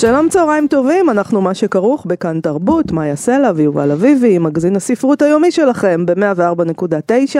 שלום צהריים טובים, אנחנו מה שכרוך בכאן תרבות, מאיה סלע ויובל אביבי, מגזין הספרות היומי שלכם ב-104.9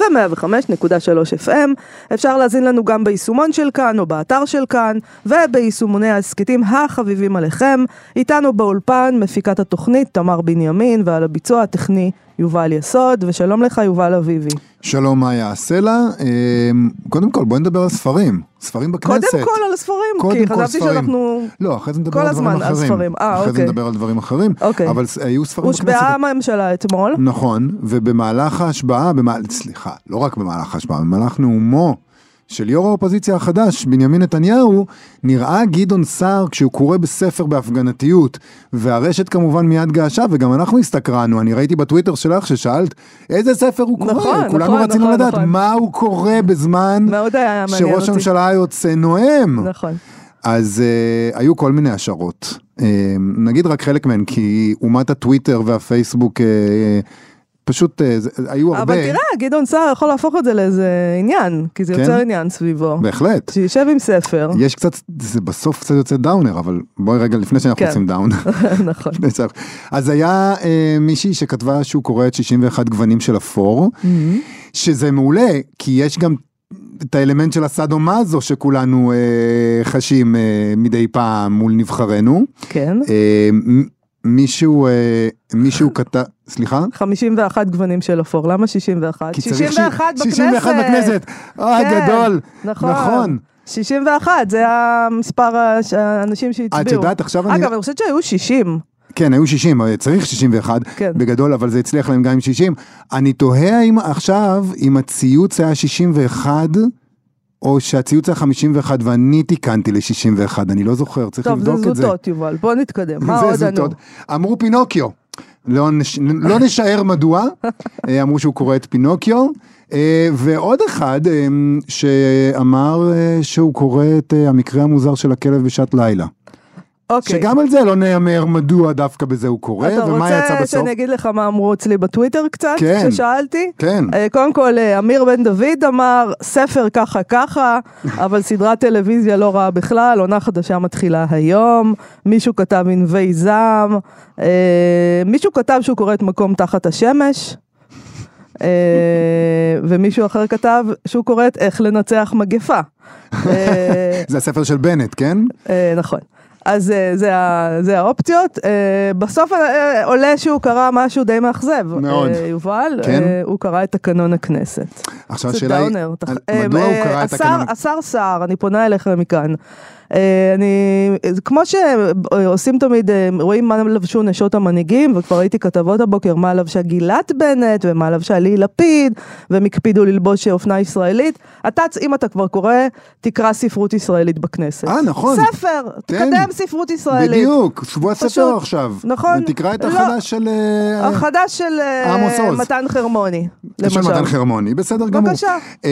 ו-105.3 FM. אפשר להזין לנו גם ביישומון של כאן או באתר של כאן, וביישומוני ההסכתים החביבים עליכם. איתנו באולפן מפיקת התוכנית תמר בנימין, ועל הביצוע הטכני יובל יסוד, ושלום לך יובל אביבי. שלום מאיה הסלע, אמ, קודם כל בואי נדבר על ספרים, ספרים בכנסת. קודם כל על הספרים, כי כל חשבתי ספרים. שאנחנו לא, אחרי זה נדבר כל על דברים הזמן על אחרים. ספרים. אה, אחרי זה אוקיי. נדבר על דברים אחרים, אוקיי. אבל היו ספרים בכנסת. הושבעה הממשלה אתמול. נכון, ובמהלך ההשבעה, במהל... סליחה, לא רק במהלך ההשבעה, במהלך נאומו של יו"ר האופוזיציה החדש, בנימין נתניהו, נראה גדעון סער כשהוא קורא בספר בהפגנתיות, והרשת כמובן מיד געשה, וגם אנחנו הסתקרנו, אני ראיתי בטוויטר שלך ששאלת איזה ספר הוא קורא, נכון, כולנו נכון, רצינו נכון, לדעת נכון. מה הוא קורא בזמן שראש. הממשלה היוצא נואם. נכון. אז uh, היו כל מיני השערות, uh, נגיד רק חלק מהן, כי אומת הטוויטר והפייסבוק uh, פשוט uh, זה, היו הרבה, אבל תראה, גדעון סער יכול להפוך את זה לאיזה עניין, כי זה כן? יוצר עניין סביבו. בהחלט. שישב עם ספר. יש קצת, זה בסוף קצת יוצא downer, אבל בואי רגע לפני שאנחנו כן. עושים down. נכון. אז היה אה, מישהי שכתבה שהוא קורא את 61 גוונים של אפור, שזה מעולה, כי יש גם את האלמנט של הסאדו מאזו שכולנו אה, חשים אה, מדי פעם מול נבחרינו. כן. אה, מישהו, אה, מישהו כתב, סליחה? 51 גוונים של אפור, למה 61? כי צריך ש- 61 בכנסת. 61 בכנסת, אה כן, גדול, נכון. נכון. 61, זה המספר האנשים שהצביעו. את יודעת, עכשיו אני- אגב, אני חושבת שהיו 60. כן, היו 60, אבל צריך 61 כן. בגדול, אבל זה הצליח להם גם עם 60. אני תוהה אם עכשיו, אם הציוץ היה 61, או שהציוץ היה 51 ואני תיקנתי ל-61, אני לא זוכר, צריך טוב, זה לבדוק את זה. זוטות, יובל, בוא נתקדם. מה זה עוד ענו? אמרו פינוקיו. לא, נש... לא נשער מדוע, אה, אמרו שהוא קורא את פינוקיו, אה, ועוד אחד אה, שאמר שהוא קורא את המקרה המוזר של הכלב בשעת לילה. אוקיי. שגם על זה לא נאמר מדוע דווקא בזה הוא קורא, אתה ומה יצא רוצה בסוף. שאני אגיד לך מה אמרו אצלי בטוויטר קצת? כן. כששאלתי? כן. אה, קודם כל, אה, אמיר בן דוד אמר, ספר ככה ככה, אבל סדרת טלוויזיה לא רעה בכלל, עונה חדשה מתחילה היום, מישהו כתב ענבי זעם, אה, מישהו כתב שהוא קורא את מקום תחת השמש, ומישהו אחר כתב שהוא קורא את איך לנצח מגפה. זה הספר של בנט, כן? נכון. אז אה, זה, ה- זה האופציות. אה, בסוף אה, עולה שהוא קרא משהו די מאכזב. מאוד. אה, יובל, כן? אה, הוא קרא את תקנון הכנסת. עכשיו השאלה היא, מדוע הוא אה, קרא את השר- הקנון? השר סער, אני פונה אליך מכאן. אה, אני, כמו שעושים תמיד, אה, רואים מה לבשו נשות המנהיגים, וכבר ראיתי כתבות הבוקר מה לבשה גילת בנט, ומה לבשה ליהי לפיד, והם הקפידו ללבוש אופנה ישראלית. אתה, אם אתה כבר קורא, תקרא ספרות ישראלית בכנסת. אה, נכון. ספר. תקדם ספרות ישראלית. בדיוק, שבוע פשוט, ספר עכשיו. נכון. תקרא את לא. החדש של... אה, החדש של. מתן חרמוני, של למשל. מתן חרמוני, בסדר גמור. בבקשה. Um,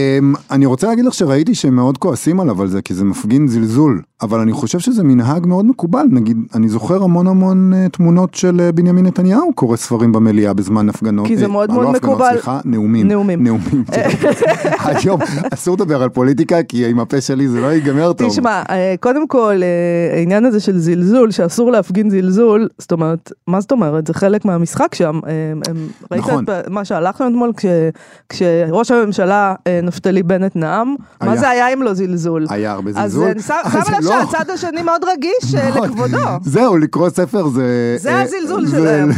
אני רוצה להגיד לך שראיתי שהם מאוד כועסים עליו על זה, כי זה מפגין זלזול, אבל אני חושב שזה מנהג מאוד מקובל, נגיד, אני זוכר המון המון uh, תמונות של uh, בנימין נתניהו קורא ספרים במליאה בזמן הפגנות. כי זה אה, מאוד אה, מאוד לא מקובל. סליחה, נאומים. נאומים. נאומים. היום אסור לדבר על פוליטיקה, כי עם הפה שלי זה לא ייגמר טוב. תשמע, אה, קודם כל, אה, העניין הזה של זלזול, שאסור להפגין זלזול, זאת אומרת, מה זאת אומרת? זה חלק מהמשחק שם. אה, ראית נכון. את מה שהלך לנו אתמול כש- כשראש הממשלה אה, נפתלי בנט נאם? מה. זה היה אם לא זלזול? היה הרבה זלזול. אז לב לא. שהצד השני מאוד רגיש אה, נכון. לכבודו. זהו, לקרוא ספר זה... זה אה, הזלזול שלהם.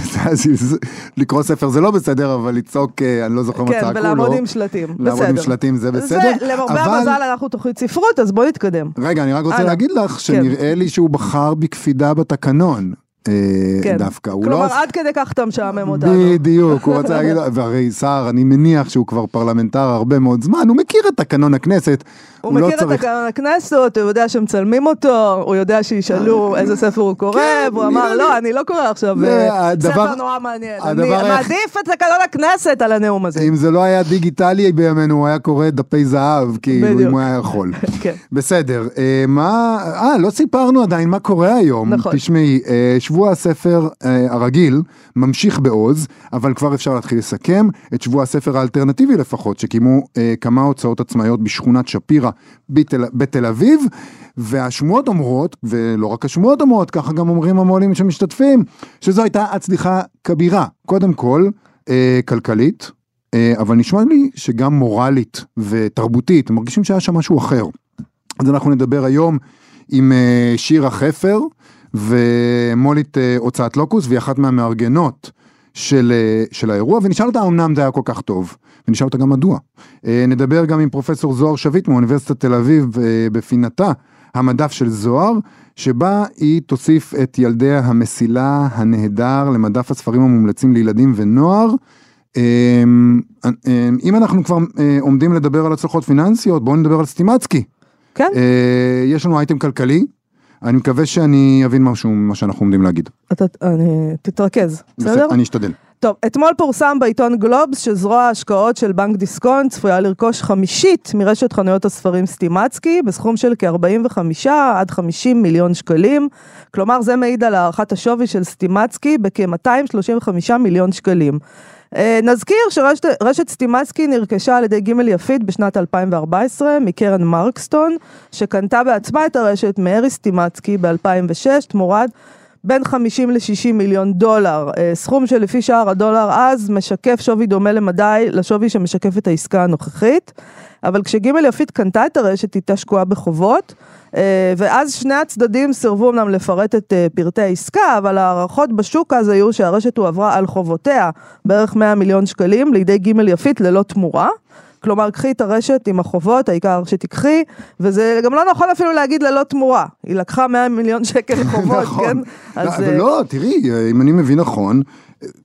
לקרוא ספר זה לא בסדר, אבל לצעוק, אה, אני לא זוכר מה כן, צעקו לו. ולעמוד עם שלטים, לעמוד בסדר. עם שלטים זה בסדר. למרבה המזל אנחנו תוכנית ספרות, אז בוא נתקדם. רגע, אני רק רוצה. להגיד לך שנראה לי שהוא בחר בקפידה בתקנון. אה, כן. דווקא. הוא כלומר, לא... עד כדי כך אתה משעמם אותנו. בדיוק, הוא רצה להגיד, והרי סער, אני מניח שהוא כבר פרלמנטר הרבה מאוד זמן, הוא מכיר את תקנון הכנסת. הוא לא מכיר את צריך- תקנון הכנסת, הוא יודע שמצלמים אותו, הוא יודע שישאלו איזה ספר הוא קורא, כן, והוא אמר, לי- לא, אני לא קורא עכשיו אה, הדבר- ספר נורא מעניין, אני הדבר היח- מעדיף את תקנון הכנסת על הנאום הזה. אם זה לא היה דיגיטלי בימינו, הוא היה קורא דפי זהב, כאילו. אם הוא היה יכול. כן. בסדר, אה, מה, אה, לא סיפרנו עדיין מה קורה היום. נכון. תשמעי, אה, שבוע הספר אה, הרגיל ממשיך בעוז, אבל כבר אפשר להתחיל לסכם את שבוע הספר האלטרנטיבי לפחות, שקיימו אה, כמה הוצאות עצמאיות בשכונת שפירא בתל, בתל אביב, והשמועות אומרות, ולא רק השמועות אומרות, ככה גם אומרים המו"לים שמשתתפים, שזו הייתה הצליחה כבירה. קודם כל, אה, כלכלית, אה, אבל נשמע לי שגם מורלית ותרבותית, מרגישים שהיה שם משהו אחר. אז אנחנו נדבר היום עם אה, שירה חפר ומולית אה, הוצאת לוקוס, והיא אחת מהמארגנות של, אה, של האירוע, ונשאל אותה אמנם זה היה כל כך טוב, ונשאל אותה גם מדוע. אה, נדבר גם עם פרופסור זוהר שביט מאוניברסיטת תל אביב בפינתה, המדף של זוהר, שבה היא תוסיף את ילדי המסילה הנהדר למדף הספרים המומלצים לילדים ונוער. אם אנחנו כבר עומדים לדבר על הצלחות פיננסיות, בואו נדבר על סטימצקי. כן? יש לנו אייטם כלכלי, אני מקווה שאני אבין משהו ממה שאנחנו עומדים להגיד. אתה, אני, תתרכז, בסדר? אני אשתדל. טוב, אתמול פורסם בעיתון גלובס שזרוע ההשקעות של בנק דיסקונט צפויה לרכוש חמישית מרשת חנויות הספרים סטימצקי בסכום של כ-45 עד 50 מיליון שקלים. כלומר, זה מעיד על הערכת השווי של סטימצקי בכ-235 מיליון שקלים. אה, נזכיר שרשת סטימצקי נרכשה על ידי ג' יפית בשנת 2014 מקרן מרקסטון, שקנתה בעצמה את הרשת מארי סטימצקי ב-2006 תמורת בין 50 ל-60 מיליון דולר, אה, סכום שלפי שער הדולר אז משקף שווי דומה למדי לשווי שמשקף את העסקה הנוכחית, אבל כשג' יפית קנתה את הרשת היא הייתה שקועה בחובות, אה, ואז שני הצדדים סירבו אמנם לפרט את אה, פרטי העסקה, אבל ההערכות בשוק אז היו שהרשת הועברה על חובותיה בערך 100 מיליון שקלים לידי ג' יפית ללא תמורה. כלומר, קחי את הרשת עם החובות, העיקר שתיקחי, וזה גם לא נכון אפילו להגיד ללא תמורה. היא לקחה 100 מיליון שקל חובות, נכון. כן? לא, אז, אה, לא, תראי, אם אני מבין נכון,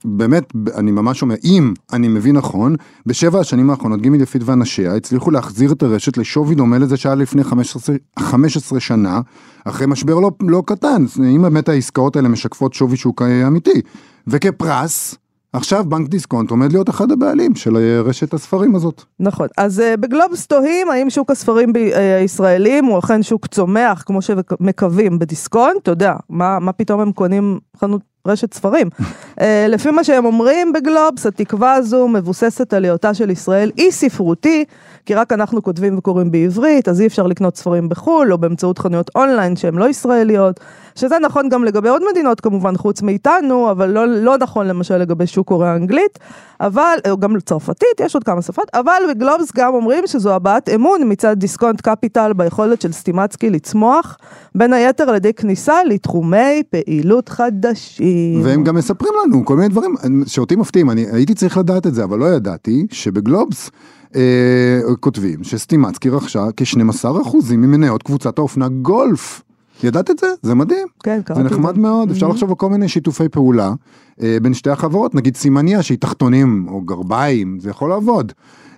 באמת, אני ממש אומר, אם אני מבין נכון, בשבע השנים האחרונות גימי יפית ואנשיה הצליחו להחזיר את הרשת לשווי דומה לזה שהיה לפני 15, 15 שנה, אחרי משבר לא, לא קטן, אם באמת העסקאות האלה משקפות שווי שוק אמיתי. וכפרס, עכשיו בנק דיסקונט עומד להיות אחד הבעלים של אה, רשת הספרים הזאת. נכון. אז uh, בגלובס תוהים האם שוק הספרים ב- uh, הישראלים הוא אכן שוק צומח, כמו שמקווים בדיסקונט, אתה יודע, מה, מה פתאום הם קונים חנות רשת ספרים. uh, לפי מה שהם אומרים בגלובס, התקווה הזו מבוססת על היותה של ישראל אי ספרותי, כי רק אנחנו כותבים וקוראים בעברית, אז אי אפשר לקנות ספרים בחו"ל, או באמצעות חנויות אונליין שהן לא ישראליות, שזה נכון גם לגבי עוד מדינות כמובן חוץ מאיתנו, אבל לא, לא נכון למשל לגבי שוק קוראי האנגלית, אבל, או גם צרפתית, יש עוד כמה שפות, אבל בגלובס גם אומרים שזו הבעת אמון מצד דיסקונט קפיטל ביכולת של סטימצקי לצמוח, בין היתר על ידי כניסה לתחומי פעילות חדשים. והם גם מספרים לנו כל מיני דברים שאותי מפתיעים, אני הייתי צריך לדעת את זה, אבל לא ידעתי שבגלובס אה, כותבים שסטימצקי רכשה כ-12% ממניות קבוצת האופנה גולף. ידעת את זה? זה מדהים. כן, זה קראתי את נחמד זה. מאוד, אפשר לחשוב על כל מיני שיתופי פעולה אה, בין שתי החברות, נגיד סימניה שהיא תחתונים או גרביים, זה יכול לעבוד.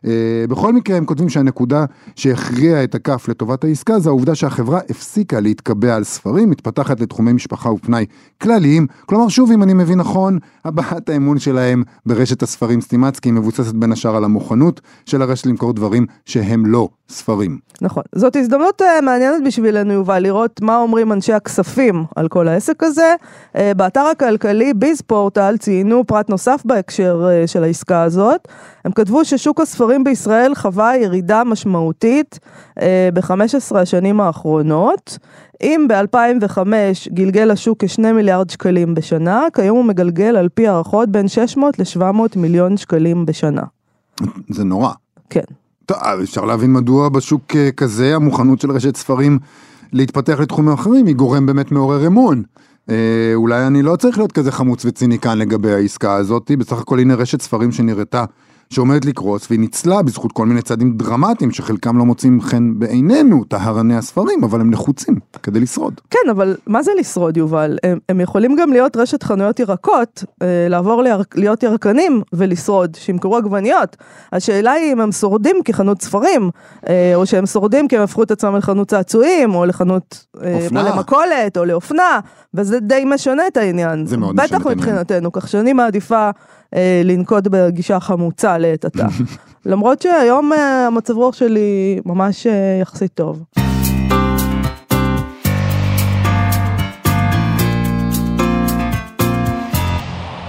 אה, בכל מקרה הם כותבים שהנקודה שהכריעה את הכף לטובת העסקה זה העובדה שהחברה הפסיקה להתקבע על ספרים, מתפתחת לתחומי משפחה ופנאי כלליים, כלומר שוב אם אני מבין נכון, הבעת האמון שלהם ברשת הספרים סטימצקי מבוססת בין השאר על המוכנות של הרשת למכור דברים שהם לא ספרים. נכון. זאת הזדמנות uh, מעניינת בשבילנו, יובל, לראות מה אומרים אנשי הכספים על כל העסק הזה. Uh, באתר הכלכלי ביז פורטל ציינו פרט נוסף בהקשר uh, של העסקה הזאת. הם כתבו ששוק הספרים בישראל חווה ירידה משמעותית uh, ב-15 השנים האחרונות. אם ב-2005 גלגל השוק כ-2 מיליארד שקלים בשנה, כיום הוא מגלגל על פי הערכות בין 600 ל-700 מיליון שקלים בשנה. זה נורא. כן. טוב, אפשר להבין מדוע בשוק אה, כזה המוכנות של רשת ספרים להתפתח לתחומים אחרים היא גורם באמת מעורר אמון. אה, אולי אני לא צריך להיות כזה חמוץ וציניקן לגבי העסקה הזאת, בסך הכל הנה רשת ספרים שנראתה שעומדת לקרוס, והיא ניצלה בזכות כל מיני צעדים דרמטיים שחלקם לא מוצאים חן בעינינו, טהרני הספרים, אבל הם נחוצים כדי לשרוד. כן, אבל מה זה לשרוד, יובל? הם, הם יכולים גם להיות רשת חנויות ירקות, אה, לעבור לירק, להיות ירקנים ולשרוד, שימכרו עגבניות. השאלה היא אם הם שורדים כחנות ספרים, אה, או שהם שורדים כי הם הפכו את עצמם לחנות צעצועים, או לחנות... אה, אופנה. או למכולת, או לאופנה, וזה די משנה את העניין. זה מאוד משנה את בטח העניין. מבחינתנו, כך שאני מעדיפה לנקוט בגישה חמוצה לעת עתה. למרות שהיום אה, המצב רוח שלי ממש אה, יחסית טוב.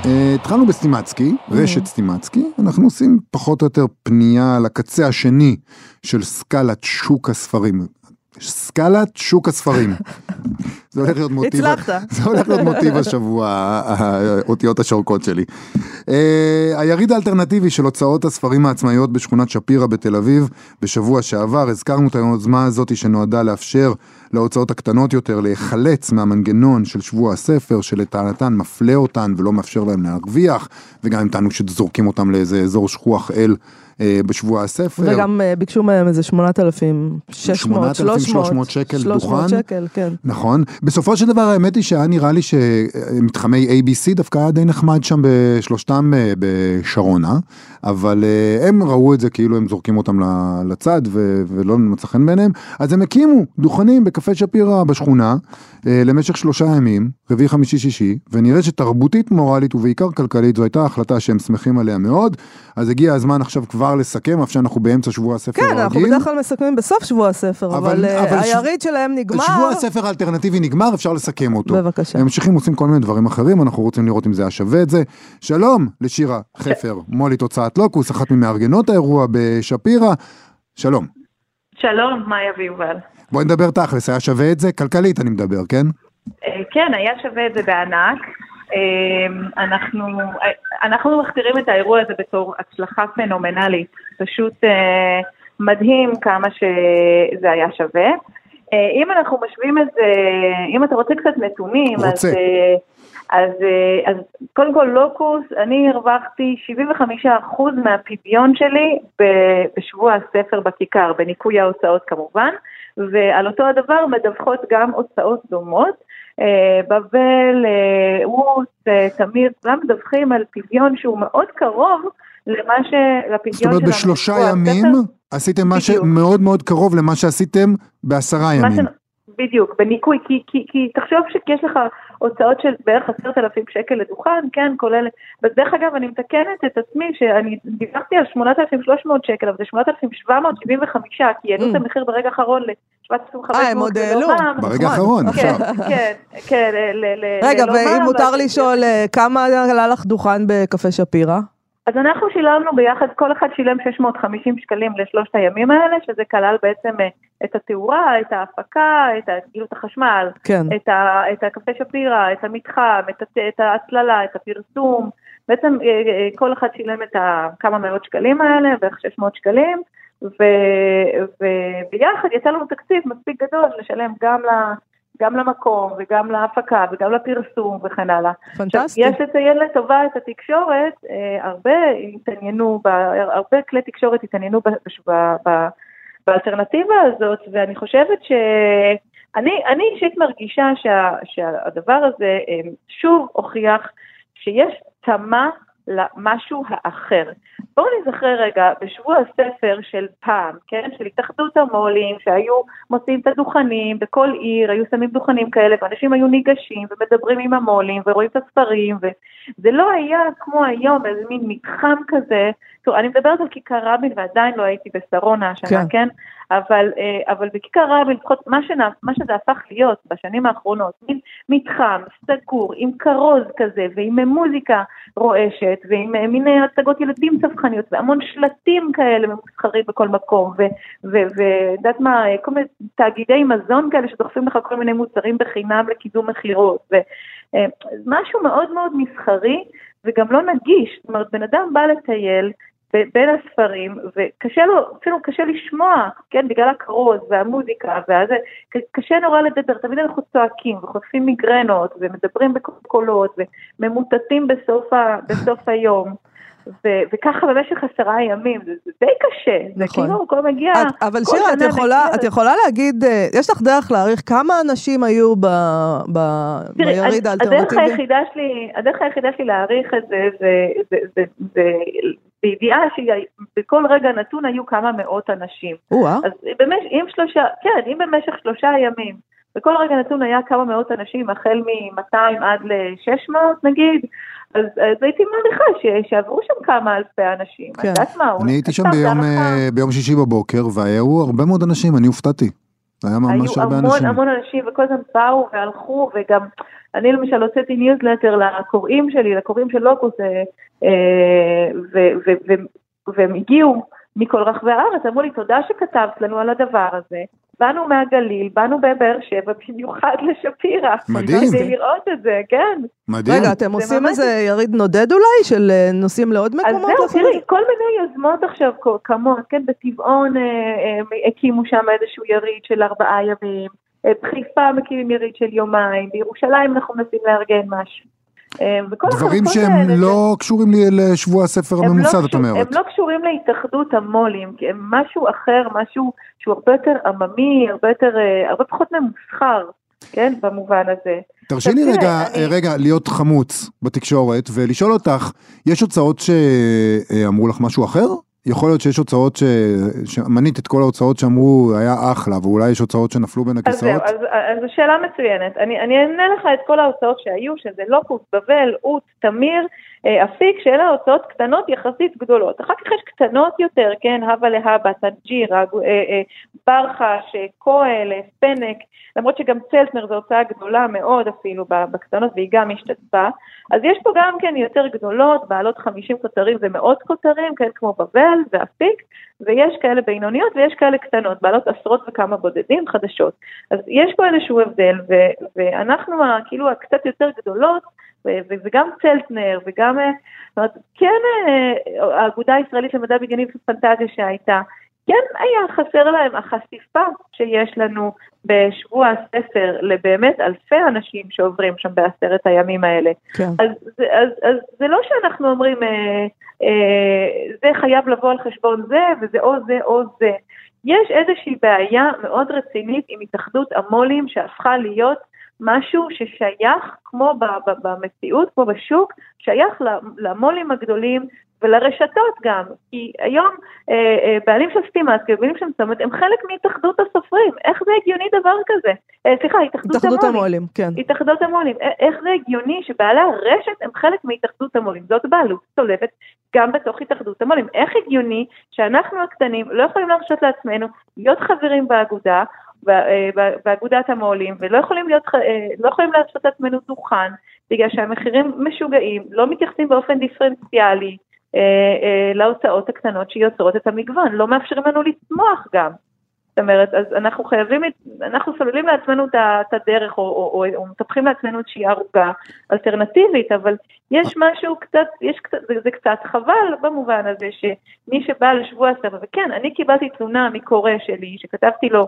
אה, התחלנו בסטימצקי, רשת סטימצקי, אנחנו עושים פחות או יותר פנייה לקצה השני של סקלת שוק הספרים. סקלת שוק הספרים. זה הולך להיות מוטיב, הצלחת. זה הולך להיות מוטיב השבוע, האותיות השורקות שלי. אה, היריד האלטרנטיבי של הוצאות הספרים העצמאיות בשכונת שפירא בתל אביב בשבוע שעבר, הזכרנו את היוזמה הזאת שנועדה לאפשר להוצאות הקטנות יותר להיחלץ מהמנגנון של שבוע הספר שלטענתן מפלה אותן ולא מאפשר להם להרוויח וגם הם טענו שזורקים אותם לאיזה אזור שכוח אל אה, בשבוע הספר. וגם אה, ביקשו מהם איזה 8,600, 8,300 שקל 300 דוכן. שקל, כן. נכון. בסופו של דבר האמת היא שהיה נראה לי שמתחמי ABC דווקא היה די נחמד שם בשלושתם אה, בשרונה, אבל אה, הם ראו את זה כאילו הם זורקים אותם לצד ו- ולא מצא חן בעיניהם, אז הם הקימו דוכנים בקפה שפירא בשכונה אה, למשך שלושה ימים, רביעי חמישי שישי, ונראה שתרבותית מורלית ובעיקר כלכלית זו הייתה החלטה שהם שמחים עליה מאוד, אז הגיע הזמן עכשיו כבר לסכם, אף שאנחנו באמצע שבוע הספר כן, הרגיל. אנחנו בדרך כלל מסכמים בסוף שבוע הספר, אבל- אבל אבל ש- היריד שלהם נגמר. שבוע הספר האלטרנטיבי נגמר, אפשר לסכם אותו. בבקשה. הם ממשיכים עושים כל מיני דברים אחרים, אנחנו רוצים לראות אם זה היה שווה את זה. שלום לשירה חפר, מולית הוצאת לוקוס, אחת ממארגנות האירוע בשפירא. שלום. שלום, מאיה ויובל. בואי נדבר תכלס, היה שווה את זה? כלכלית אני מדבר, כן? אה, כן, היה שווה את זה בענק. אה, אנחנו, אנחנו מכתירים את האירוע הזה בתור הצלחה פנומנלית. פשוט אה, מדהים כמה שזה היה שווה. אה, אם אנחנו משווים את זה, אם אתה רוצה קצת נתונים, רוצה. אז, אה, אז, אה, אז קודם כל לוקוס, אני הרווחתי 75% מהפדיון שלי בשבוע הספר בכיכר, בניכוי ההוצאות כמובן, ועל אותו הדבר מדווחות גם הוצאות דומות. בבל, רות, תמיר, כולם מדווחים על פדיון שהוא מאוד קרוב למה ש... לפדיון זאת אומרת בשלושה ימים הספר. עשיתם מה. שמאוד מאוד קרוב למה שעשיתם בעשרה ימים. ש... בדיוק, בניכוי, כי, כי, כי תחשוב שיש לך הוצאות של בערך עשרת אלפים שקל לדוכן, כן, כולל, ודרך אגב, אני מתקנת את עצמי שאני דיווחתי על 8,300 שקל, אבל זה 8,775, כי העלו את Mm. המחיר ברגע האחרון ל-7,500. אה, הם עוד העלו. ברגע. האחרון, כן, אפשר. כן, כן, ל- ל- רגע, ללא ואם מע"מ, מותר לשאול, אה, כמה עלה לך דוכן בקפה שפירא? אז אנחנו שילמנו ביחד, כל אחד שילם 650 שקלים לשלושת הימים האלה, שזה כלל בעצם אה, את התאורה, את ההפקה, את כאילו את החשמל, כן. את, ה, את הקפה שפירא, את המתחם, את, את ההצללה, את הפרסום. בעצם אה, אה, כל אחד שילם את הכמה מאות שקלים האלה, בערך 600 שקלים, ו, וביחד יצא לנו תקציב מספיק גדול לשלם גם, ל, גם למקום וגם להפקה וגם לפרסום וכן הלאה. פנטסטי. יש לציין לטובה את התקשורת, אה, הרבה התעניינו, הרבה כלי תקשורת התעניינו באלטרנטיבה הזאת, ואני חושבת שאני אני אישית מרגישה שה, שהדבר הזה אה, שוב הוכיח שיש תמה למשהו האחר. בואו נזכר רגע בשבוע הספר של פעם, כן? של התאחדות המו"לים, שהיו מוציאים את הדוכנים, בכל עיר היו שמים דוכנים כאלה, ואנשים היו ניגשים ומדברים עם המו"לים ורואים את הספרים, וזה לא היה כמו היום, איזה מין מתחם כזה. טוב, אני מדברת על כיכר רבין ועדיין לא הייתי בשרונה השנה, כן. כן? אבל, אה, אבל בכיכר רבין, לפחות מה, שנ- מה שזה הפך להיות בשנים האחרונות, מין מתחם סגור, עם כרוז כזה, ועם מוזיקה רועשת, ועם אה, מין אה, הצגות ילדים צווחניות, והמון שלטים כאלה ממוסחרים בכל מקום, ויודעת מה, כל מיני תאגידי מזון כאלה שדוחפים לך כל מיני מוצרים בחינם לקידום מכירות, ומשהו מאוד מאוד מסחרי, וגם לא נגיש, זאת אומרת, בן אדם בא לטייל, בין הספרים, וקשה לו, אפילו קשה לשמוע, כן, בגלל הכרוז והמוזיקה, והזה, ק- קשה נורא לדבר, תמיד אנחנו צועקים וחוטפים מיגרנות, ומדברים בקולות, וממוטטים בסוף, ה, בסוף היום. ו- וככה במשך עשרה ימים, זה, זה די קשה, זה נכון. כאילו הכל מגיע, את, אבל שירה, את יכולה, מגיע- את יכולה להגיד, אה, יש לך דרך להעריך כמה אנשים היו ב, ב, תראי, ביריד הדרך האלטרנטיבי? היחידה שלי, הדרך היחידה שלי להעריך את זה, זה, זה, זה, זה בידיעה שבכל רגע נתון היו כמה מאות אנשים. או-אה, אז במש, אם שלושה, כן, אם במשך שלושה ימים, בכל רגע נתון היה כמה מאות אנשים, החל מ-200 עד ל-600 נגיד, אז, אז הייתי מעריכה ש- שעברו שם כמה אלפי אנשים. את כן. יודעת מה? אני הייתי שם ביום. אה, ביום שישי בבוקר, והיו הרבה מאוד אנשים, אני הופתעתי. היה ממש היו הרבה המון אנשים. המון אנשים וכל הזמן באו והלכו וגם אני למשל הוצאתי ניוזלטר לקוראים שלי, לקוראים של לוקוס אה, אה, ו- ו- ו- והם הגיעו מכל רחבי הארץ, אמרו לי תודה שכתבת לנו על הדבר הזה, באנו מהגליל, באנו בבאר שבע במיוחד לשפירא, מדהים. כדי לראות את זה, כן. מדהים. רגע, אתם זה עושים ממש- איזה יריד נודד אולי, של אה, נוסעים לעוד אז מקומות? זהו, לעשות את תראי, זה? כל מיני יוזמות עכשיו קמות, כן, בטבעון אה, אה, הקימו שם איזשהו יריד של ארבעה ימים, בחיפה מקימים יריד של יומיים, בירושלים אנחנו מנסים לארגן משהו. אה, דברים שהם האלה, לא קשורים לי לשבוע הספר הם לא הממוסד, את קשור- אומרת. הם לא קשורים להתאחדות המו"לים, כי הם משהו אחר, משהו שהוא הרבה יותר עממי, הרבה יותר, אה, הרבה פחות ממוסחר, כן, במובן הזה. תרשי לי רגע, אני- רגע להיות חמוץ בתקשורת ולשאול אותך, יש הוצאות שאמרו לך משהו אחר? יכול להיות שיש הוצאות ש... שמנית את כל ההוצאות שאמרו היה אחלה, ואולי יש הוצאות שנפלו בין אז זהו, הכיסאות? אז, זו שאלה מצוינת. אני, אני אענה לך את כל ההוצאות שהיו, שזה לוקוס, בבל, אות, תמיר, אה, אפיק, שאלה הוצאות קטנות יחסית גדולות. אחר כך יש קטנות יותר, כן, הווה להבה, טנג'ירה, אה, אה, ברחש, קהל, פנק, למרות שגם צלטנר זו הוצאה גדולה מאוד אפילו בקטנות, והיא גם השתתפה. אז יש פה גם כן יותר גדולות, בעלות 50 כותרים ומאות כותרים, כן, כמו בבל ואפיק, ויש כאלה בינוניות ויש כאלה קטנות, בעלות עשרות וכמה בודדים חדשות. אז יש פה איזשהו הבדל, ו- ואנחנו כאילו הקצת יותר גדולות, וגם צלטנר, וגם, אה, זאת אומרת, כן, אה, האגודה הישראלית למדע בדיוני ופנטזיה שהייתה, כן היה חסר להם החשיפה שיש לנו בשבוע הספר לבאמת אלפי אנשים שעוברים שם בעשרת הימים האלה. כן. אז, זה- אז, אז זה לא שאנחנו אומרים, אה, אה, זה חייב לבוא על חשבון זה, וזה או זה או זה. יש איזושהי בעיה מאוד רצינית עם התאחדות המו"לים שהפכה להיות משהו ששייך, כמו במציאות, כמו בשוק, שייך למו"לים הגדולים ולרשתות גם, כי היום אה, אה, בעלים של סטימצקי, בעלים של צומת, הם חלק מהתאחדות הסופרים, איך זה הגיוני דבר כזה? אה, סליחה, התאחדות התאחדות המו"לים. המו"לים, כן. התאחדות המו"לים, איך זה הגיוני שבעלי הרשת הם חלק מהתאחדות המו"לים, זאת בעלות צולבת גם בתוך התאחדות המו"לים, איך הגיוני שאנחנו הקטנים לא יכולים להרשות לעצמנו להיות חברים באגודה, באגודת המו"לים, ולא יכולים להיות, לא יכולים להרשות לעצמנו דוכן, בגלל שהמחירים משוגעים, לא מתייחסים באופן דיפרנציאלי להוצאות הקטנות שיוצרות את המגוון, לא מאפשרים לנו לצמוח גם. זאת אומרת, אז אנחנו חייבים, אנחנו סוללים לעצמנו את הדרך, או, או, או, או מטפחים לעצמנו איזושהי ערוגה אלטרנטיבית, אבל יש משהו קצת, יש קצת, זה, זה קצת חבל במובן הזה שמי שבא לשבוע הספר, וכן, אני קיבלתי תלונה מקורא שלי, שכתבתי לו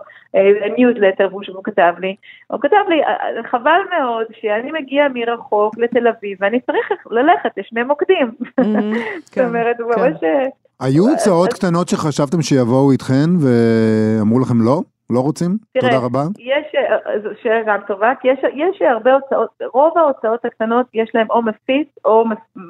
ניוזלטר והוא כתב לי, הוא כתב לי, "אה, חבל מאוד שאני מגיע מרחוק לתל אביב, ואני צריך ללכת לשני מוקדים. מהמם, זאת כן, אומרת, הוא כן. ממש... אה, היו הוצאות אז- קטנות שחשבתם שיבואו איתכן ואמרו לכם לא? לא רוצים? תראה, תודה רבה. יש, אה, זו שאלה גם טובה, כי יש, יש הרבה הוצאות, רוב ההוצאות הקטנות יש להם או מפיץ, או,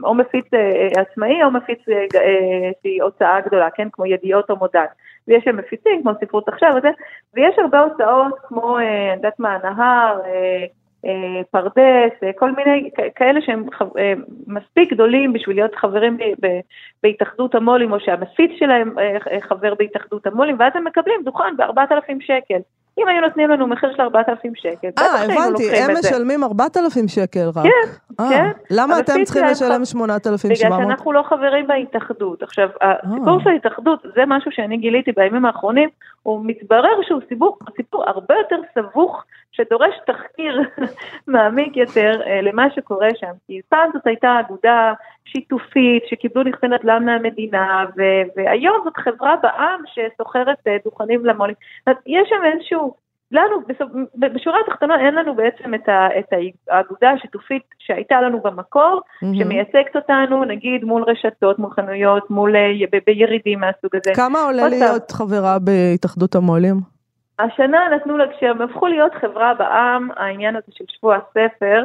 או מפיץ אה, עצמאי, או מפיץ אה, אה, שהיא הוצאה גדולה, כן, כמו ידיעות או מודד. ויש להם מפיצים, כמו ספרות עכשיו וזה, ויש הרבה הוצאות כמו, אה, אני יודעת מה, נהר, אה, אה, פרדס, אה, כל מיני כאלה שהם אה, מספיק גדולים בשביל להיות חברים בהתאחדות המו"לים, או שהמפיץ שלהם אה, אה, חבר בהתאחדות המו"לים, ואז הם מקבלים דוכן ב-4,000 שקל. אם היו נותנים לנו מחיר של 4,000 שקל, אה, הבנתי, הם. משלמים 4,000 שקל רק. כן, אה, כן. למה אתם צריכים לשלם חב- 8,700? בגלל שאנחנו לא חברים בהתאחדות. עכשיו, הסיפור אה. של ההתאחדות, זה משהו שאני גיליתי בימים האחרונים, הוא מתברר שהוא סיפור, סיפור הרבה יותר סבוך, שדורש תחקיר מעמיק יותר אה, למה שקורה שם. כי פעם זאת הייתה אגודה שיתופית שקיבלו נכסי נדל"ן מהמדינה, ו- והיום זאת חברה בעם שסוחרת אה, דוכנים למו"לים. יש שם איזשהו לנו, בשורה התחתונה אין לנו בעצם את, ה, את האגודה השיתופית שהייתה לנו במקור, mm-hmm. שמייצגת אותנו נגיד מול רשתות, מול חנויות, מול אה, ב, בירידים מהסוג הזה. כמה עולה להיות. חברה בהתאחדות המו"לים? השנה נתנו לה, כשהם הפכו להיות חברה בעם, העניין הזה של שבוע הספר,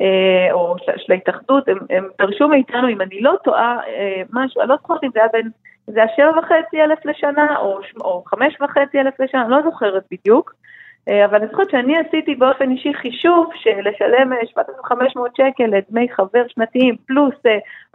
אה, או של, של ההתאחדות, הם, הם דרשו מאיתנו, אם אני לא טועה, אה, משהו, אני לא זוכרת אם זה היה בין, זה היה שבע וחצי אלף לשנה, או, או חמש וחצי אלף לשנה, אני לא זוכרת בדיוק. אה, אבל אני זוכרת שאני עשיתי באופן אישי חישוב שלשלם 7,500 אה, שקל לדמי חבר שנתיים פלוס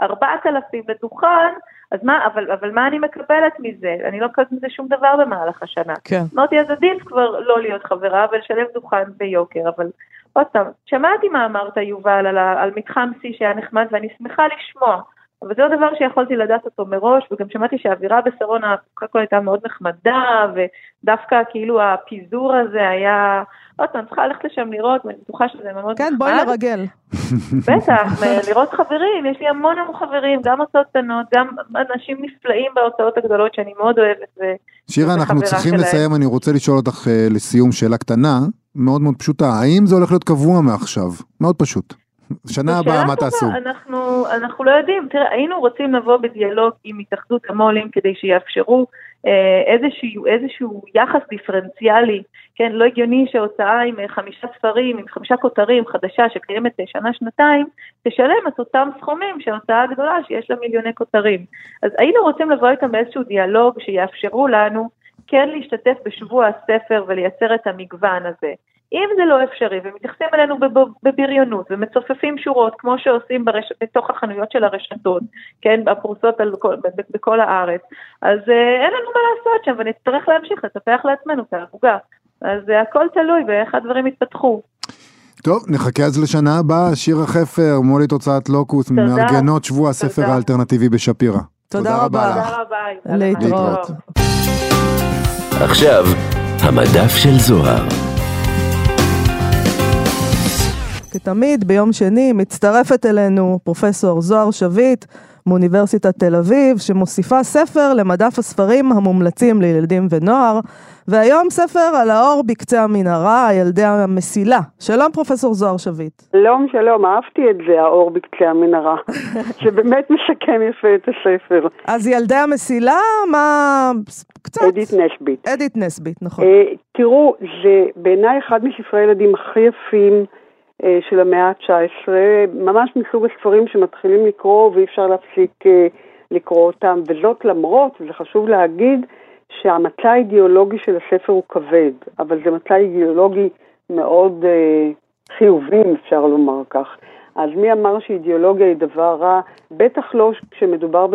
4,000 אה, לדוכן, אז מה, אבל, אבל מה אני מקבלת מזה? אני לא מקבלת מזה שום דבר במהלך השנה. כן. אמרתי, אז עדיף כבר לא להיות חברה ולשלם דוכן ביוקר, אבל עוד פעם, שמעתי מה אמרת, יובל, על, על מתחם C שהיה נחמד, ואני שמחה לשמוע. אבל זה לא דבר שיכולתי לדעת אותו מראש, וגם שמעתי שהאווירה בשרונה קודם כל הייתה מאוד נחמדה, ודווקא כאילו הפיזור הזה היה, עוד פעם, צריכה ללכת לשם לראות, ואני בטוחה שזה מאוד נחמד. כן, בואי לרגל. בטח, לראות חברים, יש לי המון המון חברים, גם הוצאות קטנות, גם אנשים נפלאים בהוצאות הגדולות שאני מאוד אוהבת. שירה, אנחנו צריכים שלהם. לסיים, אני רוצה לשאול אותך uh, לסיום שאלה קטנה, מאוד מאוד פשוטה, האם זה הולך להיות קבוע מעכשיו? מאוד פשוט. שנה הבאה מה תעשו? אנחנו, אנחנו לא יודעים, תראה, היינו רוצים לבוא בדיאלוג עם התאחדות המו"לים כדי שיאפשרו אה, איזשהו, איזשהו יחס דיפרנציאלי, כן, לא הגיוני שהוצאה עם אה, חמישה ספרים, עם חמישה כותרים חדשה שקיימת אה, שנה-שנתיים, תשלם את אותם סכומים של הוצאה גדולה שיש לה מיליוני כותרים. אז היינו רוצים לבוא איתם באיזשהו דיאלוג שיאפשרו לנו כן להשתתף בשבוע הספר ולייצר את המגוון הזה. אם זה לא אפשרי ומתייחסים אלינו בבריונות ומצופפים שורות כמו שעושים ברש... בתוך החנויות של הרשתות, כן, הפרוסות על כל, בכל הארץ, אז אה, אין לנו מה לעשות שם ונצטרך להמשיך לטפח לעצמנו את העבוגה. אז אה, הכל תלוי באיך הדברים יתפתחו. טוב, נחכה אז לשנה הבאה, שירה חפר, מולית הוצאת לוקוס, מארגנות שבוע הספר האלטרנטיבי בשפירא. תודה, תודה רבה לך. תודה רבה. להתראות. עכשיו, המדף של זוהר. כתמיד, ביום שני מצטרפת אלינו פרופסור זוהר שביט מאוניברסיטת תל אביב, שמוסיפה ספר למדף הספרים המומלצים לילדים ונוער, והיום ספר על האור בקצה המנהרה, ילדי המסילה. שלום פרופסור זוהר שביט. שלום, שלום, אהבתי את זה, האור בקצה המנהרה. זה באמת משקם יפה את הספר. אז ילדי המסילה, מה... קצת. אדית נסבית. אדית נסבית, נכון. Uh, תראו, זה בעיניי אחד מספרי הילדים הכי יפים. אה, של המאה ה-19, ממש מסוג הספרים שמתחילים לקרוא ואי אפשר להפסיק אה, לקרוא אותם, וזאת למרות, וזה חשוב להגיד, שהמצע האידיאולוגי של הספר הוא כבד, אבל זה מצע אידיאולוגי מאוד אה, חיובי, אם אפשר לומר כך. אז מי אמר שאידיאולוגיה היא דבר רע? בטח לא כשמדובר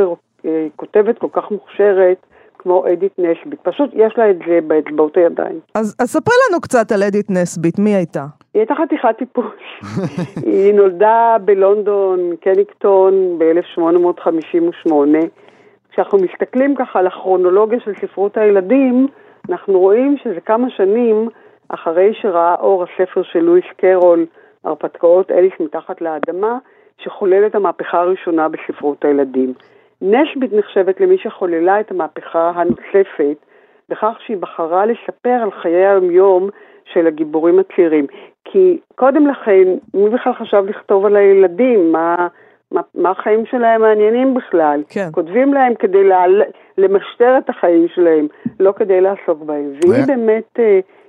בכותבת כל כך מוכשרת כמו אדית נסבית. פשוט יש לה את זה באצבעות הידיים. אז, אז ספרי לנו קצת על אדית נסבית, מי הייתה? היא הייתה חתיכת טיפוס. היא נולדה בלונדון, קניקטון, ב-1858. כשאנחנו מסתכלים ככה על הכרונולוגיה של ספרות הילדים, אנחנו רואים שזה כמה שנים אחרי שראה אור הספר של לואיס קרול, הרפתקאות אליס מתחת לאדמה, שחולל את המהפכה הראשונה בספרות הילדים. נשבית נחשבת למי שחוללה את המהפכה הנוספת, בכך שהיא בחרה לספר על חיי היום-יום של הגיבורים הצעירים. כי קודם לכן, מי בכלל חשב לכתוב על הילדים? מה, מה, מה החיים שלהם מעניינים בכלל? כן. כותבים להם כדי לה, למשטר את החיים שלהם, לא כדי לעסוק בהם. והיא באמת uh,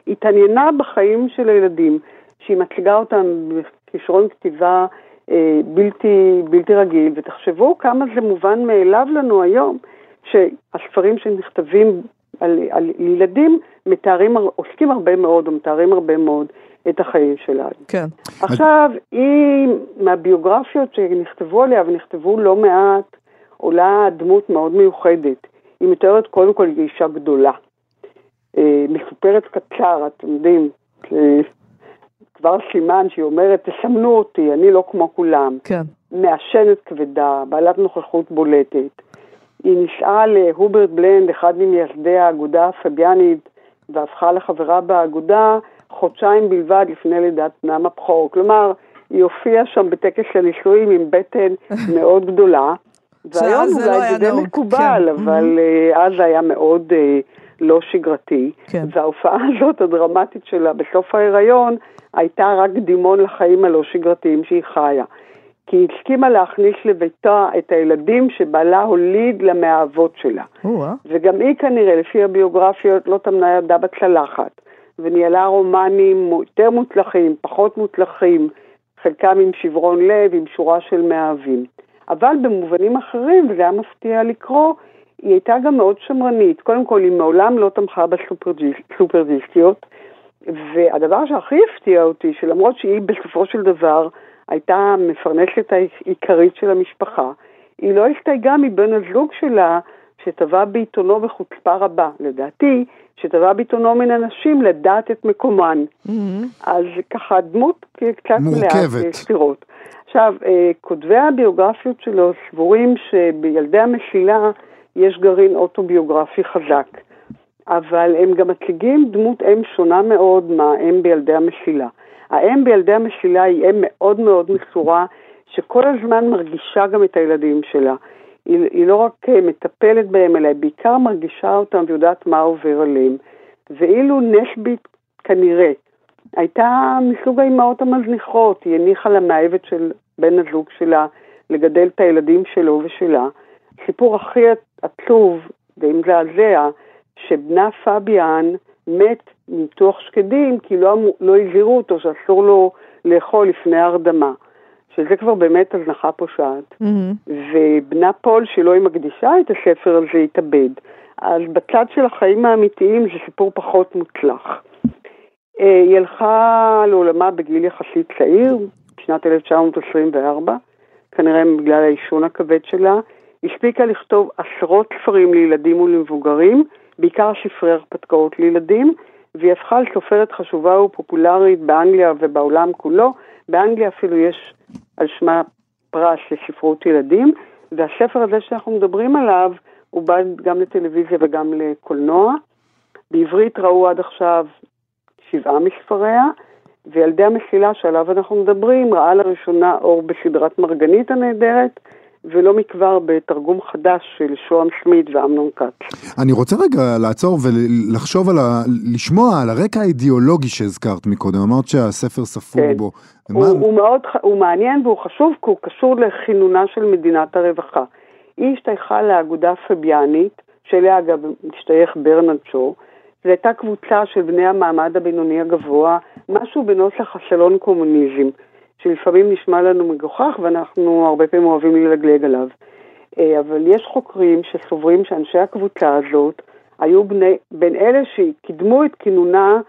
התעניינה בחיים של הילדים, שהיא מציגה אותם בכישרון כתיבה בלתי, בלתי רגיל, ותחשבו כמה זה מובן מאליו לנו היום, שהספרים שנכתבים על, על ילדים מתארים, עוסקים הרבה מאוד, או מתארים הרבה מאוד את החיים שלנו. כן. עכשיו, היא, מהביוגרפיות שנכתבו עליה, ונכתבו לא מעט, עולה דמות מאוד מיוחדת. היא מתארת קודם כל אישה גדולה. אה, מסופרת קצר, אתם יודעים, כבר סימן שהיא אומרת, תסמנו אותי, אני לא כמו כולם. כן. מעשנת כבדה, בעלת נוכחות בולטת. היא נישאה להוברט בלנד, אחד ממייסדי האגודה הפביאנית, והפכה לחברה באגודה, חודשיים בלבד לפני לידת בנם הבכור. כלומר, היא הופיעה שם בטקס הנישואים עם בטן מאוד גדולה. והיום לא אולי היה זה די מקובל, כן. אבל אה, אז זה היה מאוד אה, לא שגרתי. כן. וההופעה הזאת, הדרמטית שלה בסוף ההיריון, הייתה רק קדימון לחיים הלא שגרתיים שהיא חיה. כי היא הסכימה להכניס לביתה את הילדים שבעלה הוליד למאהבות שלה. או-אה. וגם היא כנראה, לפי הביוגרפיות, לא טמנה ידה בצלחת, וניהלה רומנים יותר מוצלחים, פחות מוצלחים, חלקם עם שברון לב, עם שורה של מאהבים. אבל במובנים אחרים, וזה היה מפתיע לקרוא, היא הייתה גם מאוד שמרנית. קודם כל, היא מעולם לא תמכה בסופרדיסטיות, והדבר שהכי הפתיע אותי, שלמרות שהיא בסופו של דבר הייתה המפרנסת העיקרית של המשפחה, היא לא הסתייגה מבן הזוג שלה, שטבע בעיתונו בחוצפה רבה, לדעתי, שטבע בעיתונו מן הנשים לדעת את מקומן. אז ככה, דמות קצת מורכבת. מלאת סתירות. עכשיו, אה, כותבי הביוגרפיות שלו סבורים שבילדי המסילה יש גרעין אוטוביוגרפי חזק, אבל הם גם מציגים דמות אם שונה מאוד מהאם בילדי המסילה. האם בילדי המסילה היא אם מאוד מאוד מסורה, שכל הזמן מרגישה גם את הילדים שלה. היא, היא לא רק אה, מטפלת בהם, אלא היא בעיקר מרגישה אותם ויודעת מה עובר עליהם. ואילו נשבית כנראה הייתה מסוג האימהות המזניחות, היא הניחה למאהבת של בן הזוג שלה לגדל את הילדים שלו ושלה. הסיפור הכי עצוב, די מזעזע, שבנה פביאן מת מניתוח שקדים כי לא, לא הזהירו אותו שאסור לו לאכול לפני ההרדמה. שזה כבר באמת הזנחה פושעת. ובנה פול, שלו היא מקדישה את הספר הזה, התאבד. אז בצד של החיים האמיתיים זה סיפור פחות מוצלח. אה, היא הלכה לעולמה בגיל יחסית צעיר, בשנת 1924, כנראה בגלל העישון הכבד שלה. הספיקה לכתוב עשרות ספרים לילדים ולמבוגרים, בעיקר ספרי הרפתקאות לילדים, והיא הפכה לסופרת חשובה ופופולרית באנגליה ובעולם כולו. באנגליה אפילו יש על שמה פרס לספרות ילדים, והספר הזה שאנחנו מדברים עליו, הוא בא גם לטלוויזיה וגם לקולנוע. בעברית ראו עד עכשיו שבעה מספריה, וילדי המסילה שעליו אנחנו מדברים ראה לראשונה אור בסדרת מרגנית הנהדרת, ולא מכבר בתרגום חדש של שוהם סמית ואמנון כץ. אני רוצה רגע לעצור ולחשוב על ה... לשמוע על הרקע האידיאולוגי שהזכרת מקודם, אמרת שהספר ספור כן. בו. הוא, מה- הוא מאוד, הוא מעניין והוא חשוב כי הוא קשור לכינונה של מדינת הרווחה. היא השתייכה לאגודה הפביאנית, שאליה אגב משתייך ברנרד שו, זו הייתה קבוצה של בני המעמד הבינוני הגבוה, משהו בנוסח הסלון קומוניזם, שלפעמים נשמע לנו מגוחך ואנחנו הרבה פעמים אוהבים ללגלג עליו. אה, אבל יש חוקרים שסוברים שאנשי הקבוצה הזאת היו בני, בין אלה שקידמו את כינונה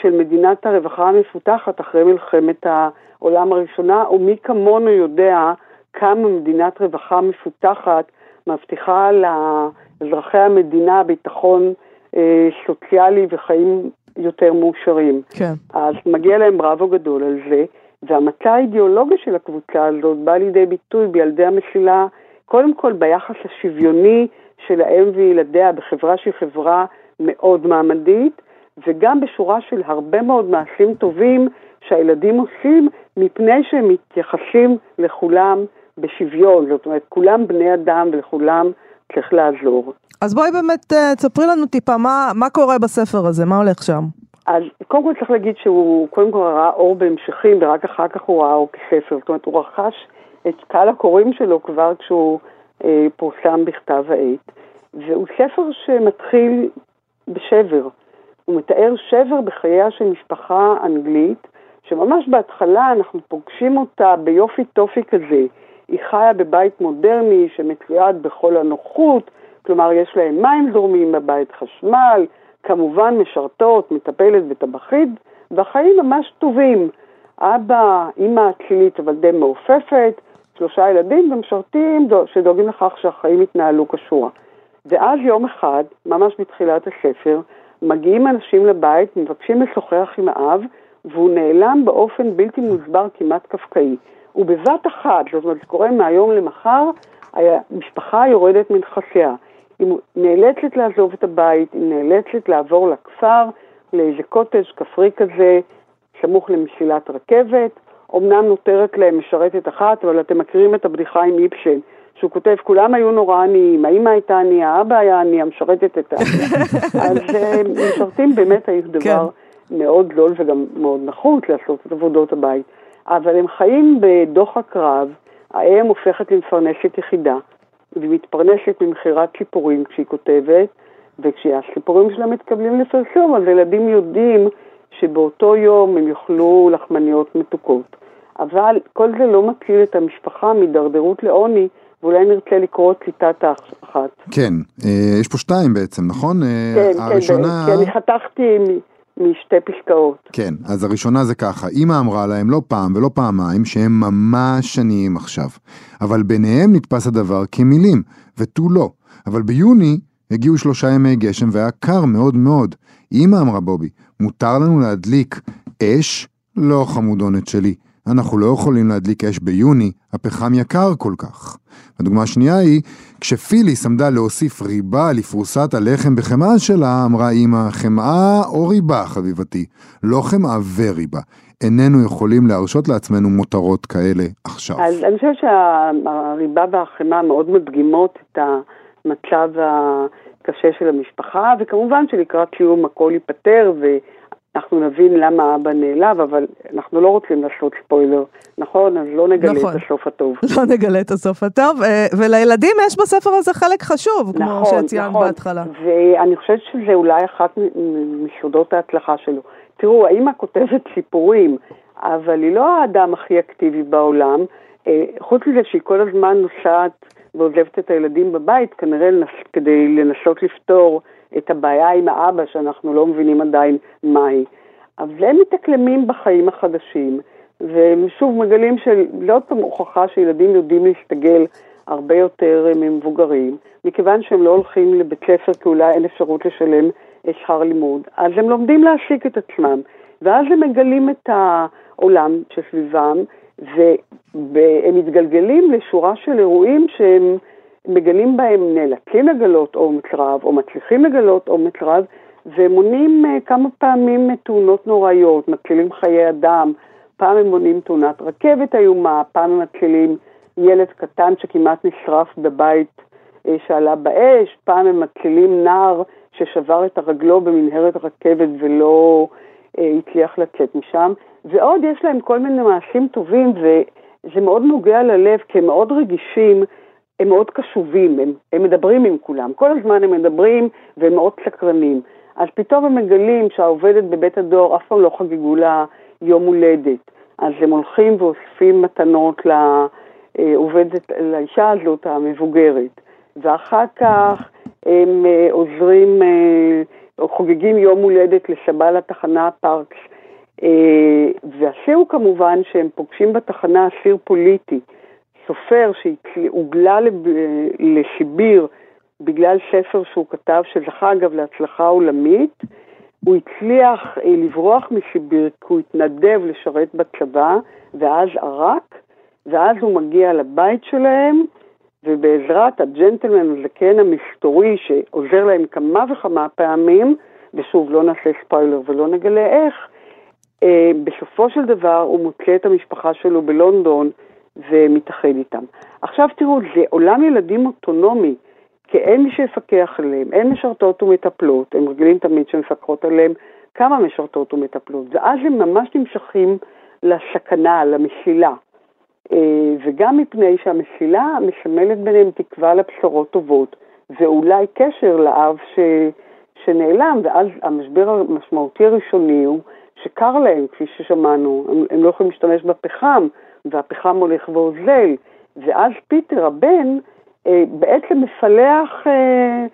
של מדינת הרווחה המפותחת אחרי מלחמת העולם הראשונה, ומי כמונו יודע כמה מדינת רווחה מפותחת מבטיחה לאזרחי המדינה ביטחון אה, סוציאלי וחיים יותר מאושרים. כן. אז מגיע להם בראבו גדול על זה, והמצע האידיאולוגי של הקבוצה הזאת בא לידי ביטוי בילדי המסילה, קודם כל ביחס השוויוני של האם וילדיה בחברה שהיא חברה מאוד מעמדית, וגם בשורה של הרבה מאוד מעשים טובים שהילדים עושים, מפני שהם מתייחסים לכולם בשוויון, זאת אומרת, כולם בני אדם ולכולם צריך לעזור. אז בואי באמת אה, תספרי לנו טיפה מה, מה קורה בספר הזה, מה הולך שם. אז קודם כל צריך להגיד שהוא קודם כל ראה אור בהמשכים ורק אחר כך הוא ראה אור כספר, זאת אומרת הוא רכש את קהל הקוראים שלו כבר כשהוא אה, פורסם בכתב העת. והוא ספר שמתחיל בשבר. הוא מתאר שבר בחייה של משפחה אנגלית, שממש בהתחלה אנחנו פוגשים אותה ביופי טופי כזה. היא חיה בבית מודרני שמצויד בכל הנוחות, כלומר יש להם מים זורמים בבית, חשמל, כמובן משרתות, מטפלת וטבחית, והחיים ממש טובים. אבא, אימא אצילית אבל די מעופפת, שלושה ילדים ומשרתים דו- שדואגים לכך שהחיים יתנהלו כשורה. ואז יום אחד, ממש בתחילת הספר, מגיעים אנשים לבית, מבקשים לשוחח עם האב, והוא נעלם באופן בלתי מוסבר כמעט קפקאי. ובבת אחת, זאת אומרת, זה קורה מהיום למחר, המשפחה יורדת מנכסיה. היא נאלצת לעזוב את הבית, היא נאלצת לעבור לכפר, לאיזה קוטג' כפרי כזה, סמוך למסילת רכבת. אמנם נותרת להם משרתת אחת, אבל אתם מכירים את הבדיחה עם איפשן, שהוא כותב, כולם היו נורא עניים, האמא הייתה ענייה, האבא היה עני, המשרתת הייתה ענייה. אז אה, משרתים באמת היו דבר מאוד זול וגם מאוד נחוץ לעשות את עבודות הבית. אבל הם חיים בדוח הקרב, האם הופכת למפרנסת יחידה, והיא מתפרנסת ממכירת ציפורים כשהיא כותבת, וכשהסיפורים שלה מתקבלים לפרסום, אז ילדים יודעים שבאותו יום הם יאכלו לחמניות מתוקות. אבל כל זה לא מציל את המשפחה מהידרדרות לעוני, ואולי נרצה לקרוא ציטטה אחת. כן, אה, יש פה שתיים בעצם, נכון? אה, כן, הראשונה... כן, כי אני חתכתי משתי פסקאות. כן, אז הראשונה זה ככה, אמא אמרה להם לא פעם ולא פעמיים שהם ממש עניים עכשיו, אבל ביניהם נתפס הדבר כמילים, ותו לא. אבל ביוני הגיעו שלושה ימי גשם והיה קר מאוד מאוד. אמא אמרה בובי, מותר לנו להדליק אש? לא חמודונת שלי. אנחנו לא יכולים להדליק אש ביוני, הפחם יקר כל כך. הדוגמה השנייה היא, כשפיליס עמדה להוסיף ריבה לפרוסת הלחם בחמאה שלה, אמרה אמא, חמאה או ריבה, חביבתי, לא חמאה וריבה. איננו יכולים להרשות לעצמנו מותרות כאלה עכשיו. אז אני חושבת שהריבה והחמאה מאוד מדגימות את המצב הקשה של המשפחה, וכמובן שלקראת סיום הכל ייפתר, ו... אנחנו נבין למה אבא נעלב, אבל אנחנו לא רוצים לעשות ספוילר, נכון? אז לא נגלה נכון. את הסוף הטוב. לא נגלה את הסוף הטוב, אה, ולילדים יש בספר הזה חלק חשוב, כמו נכון, שציינת נכון. בהתחלה. ואני חושבת שזה אולי אחת מסודות ההצלחה שלו. תראו, האמא כותבת סיפורים, אבל היא לא האדם הכי אקטיבי בעולם. אה, חוץ מזה שהיא כל הזמן נוסעת ועוזבת את הילדים בבית, כנראה כדי לנסות לפתור את הבעיה עם האבא שאנחנו לא מבינים עדיין מהי. אבל הם מתאקלמים בחיים החדשים, והם שוב מגלים שלא עוד פעם הוכחה שילדים יודעים להסתגל הרבה יותר אה, ממבוגרים, מכיוון שהם לא הולכים לבית ספר כי אולי אין אפשרות לשלם שכר לימוד, אז הם לומדים להשיק את עצמם, ואז הם מגלים את העולם שסביבם, והם מתגלגלים לשורה של אירועים שהם מגלים בהם, נאלצים לגלות אומץ רב, או מצליחים לגלות אומץ רב, ומונים uh, כמה פעמים uh, תאונות נוראיות, מצילים חיי אדם, פעם הם מונים תאונת רכבת איומה, פעם הם מצילים ילד קטן שכמעט נשרף בבית uh, שעלה באש, פעם הם מצילים נער ששבר את הרגלו במנהרת הרכבת ולא uh, הצליח לצאת משם, ועוד יש להם כל מיני מעשים טובים, וזה מאוד נוגע ללב, כי הם מאוד רגישים הם מאוד קשובים, הם, הם מדברים עם כולם, כל הזמן הם מדברים והם מאוד סקרנים. אז פתאום הם מגלים שהעובדת בבית הדואר אף פעם לא חגגו לה יום הולדת. אז הם הולכים ואוספים מתנות לעובדת, לאישה הזאת המבוגרת. ואחר כך הם אה, עוזרים, אה, חוגגים יום הולדת לשבה לתחנה פארקס. אה, והשיר הוא כמובן שהם פוגשים בתחנה אסיר פוליטי. סופר שהוגלה לשיביר בגלל ספר שהוא כתב, שזכה אגב להצלחה עולמית, הוא הצליח אה, לברוח משיביר כי הוא התנדב לשרת בצבא, ואז ערק, ואז הוא מגיע לבית שלהם, ובעזרת הג'נטלמן הזקן המסתורי שעוזר להם כמה וכמה פעמים, ושוב, לא נעשה ספיילר ולא נגלה איך, אה, בסופו של דבר הוא מוצא את המשפחה שלו בלונדון, ומתאחד איתם. עכשיו תראו, זה עולם ילדים אוטונומי, כי אין מי שיפקח עליהם, אין משרתות ומטפלות, הם רגילים תמיד שמפקחות עליהם כמה משרתות ומטפלות, ואז הם ממש נמשכים לסכנה, למסילה. אה, וגם מפני שהמסילה מסמלת ביניהם תקווה לבשורות טובות, ואולי קשר לאב ש... שנעלם, ואז המשבר המשמעותי הראשוני הוא שקר להם, כפי ששמענו, הם, הם לא יכולים להשתמש בפחם, והפחם הולך ואוזל, ואז פיטר הבן אה, בעצם מפלח אה,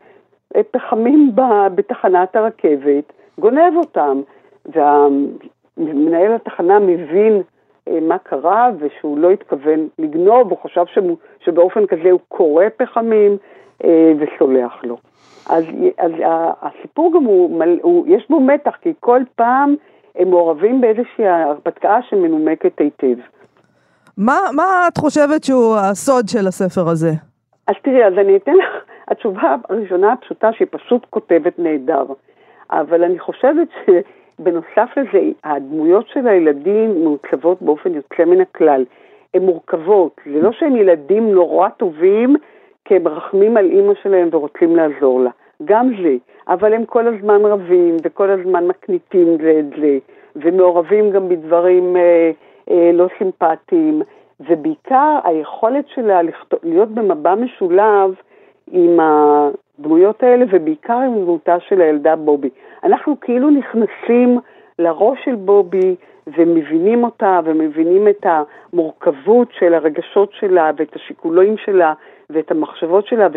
אה, פחמים ב, בתחנת הרכבת, גונב אותם, ומנהל התחנה מבין אה, מה קרה ושהוא לא התכוון לגנוב, הוא חשב שמו, שבאופן כזה הוא קורא פחמים אה, וסולח לו. אז, אז הסיפור גם הוא, הוא, יש בו מתח, כי כל פעם הם מעורבים באיזושהי הרפתקה שמנומקת היטב. מה, מה את חושבת שהוא הסוד של הספר הזה? אז תראי, אז אני אתן לך, התשובה הראשונה הפשוטה שהיא פשוט כותבת נהדר. אבל אני חושבת שבנוסף לזה, הדמויות של הילדים מעוצבות באופן יוצא מן הכלל. הן מורכבות, זה לא שהם ילדים נורא טובים, כי הם מרחמים על אימא שלהם ורוצים לעזור לה. גם זה, אבל הם כל הזמן רבים וכל הזמן מקניטים זה את זה, ומעורבים גם בדברים אה, לא סימפטיים, ובעיקר היכולת שלה לכתוב, להיות במבע משולב עם הדמויות האלה, ובעיקר עם דמותה של הילדה בובי. אנחנו כאילו נכנסים לראש של בובי ומבינים אותה ומבינים את המורכבות של הרגשות שלה ואת השיקולים שלה ואת המחשבות שלה,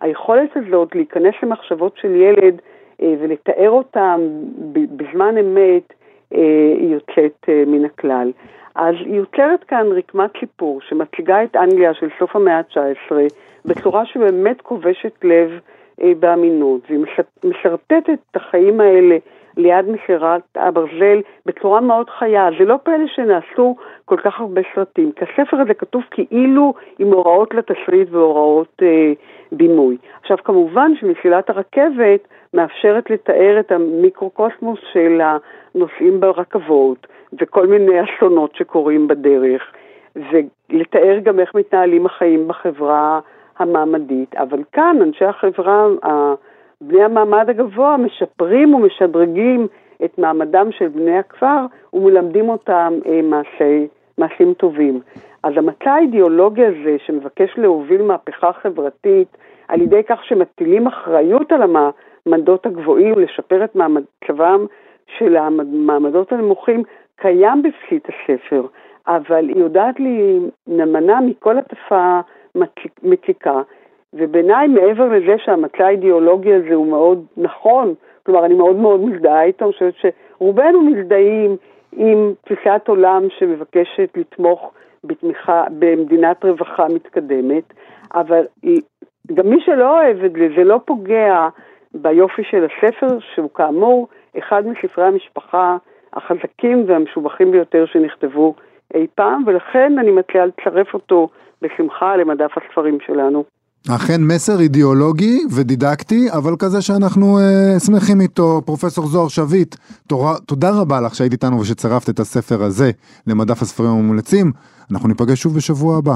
והיכולת הזאת להיכנס למחשבות של ילד אה, ולתאר אותם בזמן אמת אה, היא יוצאת אה, מן הכלל. אז היא יוצרת כאן רקמת סיפור שמציגה את אנגליה של סוף המאה ה-19 בצורה שבאמת כובשת לב באמינות, והיא משרטטת את החיים האלה ליד מסירת הברזל בצורה מאוד חיה. זה לא פלא שנעשו כל כך הרבה סרטים, כי הספר הזה כתוב כאילו עם הוראות לתסריט והוראות אה, בימוי. עכשיו, כמובן שמסילת הרכבת מאפשרת לתאר את המיקרוקוסמוס של הנוסעים ברכבות וכל מיני אסונות שקורים בדרך, ולתאר גם איך מתנהלים החיים בחברה המעמדית. אבל כאן אנשי החברה, בני המעמד הגבוה משפרים ומשדרגים את מעמדם של בני הכפר ומלמדים אותם אה, מעשי, מעשים טובים. אז המצע האידיאולוגי הזה שמבקש להוביל מהפכה חברתית על ידי כך שמטילים אחריות על המעמדות הגבוהים לשפר את מצבם של המעמדות הנמוכים קיים בבסיס הספר, אבל היא יודעת להימנע מכל הטפה מציקה ובעיניי, מעבר לזה שהמצע האידיאולוגי הזה הוא מאוד נכון, כלומר, אני מאוד מאוד מזדהה איתו, אני חושבת שרובנו מזדהים עם תפיסת עולם שמבקשת לתמוך בתמיכה, במדינת רווחה מתקדמת, אבל גם מי שלא אוהב את זה, זה לא פוגע ביופי של הספר, שהוא כאמור אחד מספרי המשפחה החזקים והמשובחים ביותר שנכתבו אי פעם, ולכן אני מציעה לצרף אותו בשמחה למדף הספרים שלנו. אכן מסר אידיאולוגי ודידקטי, אבל כזה שאנחנו אה, שמחים איתו. פרופסור זוהר שביט, תורה, תודה רבה לך שהיית איתנו ושצרפת את הספר הזה למדף הספרים המומלצים. אנחנו ניפגש שוב בשבוע הבא.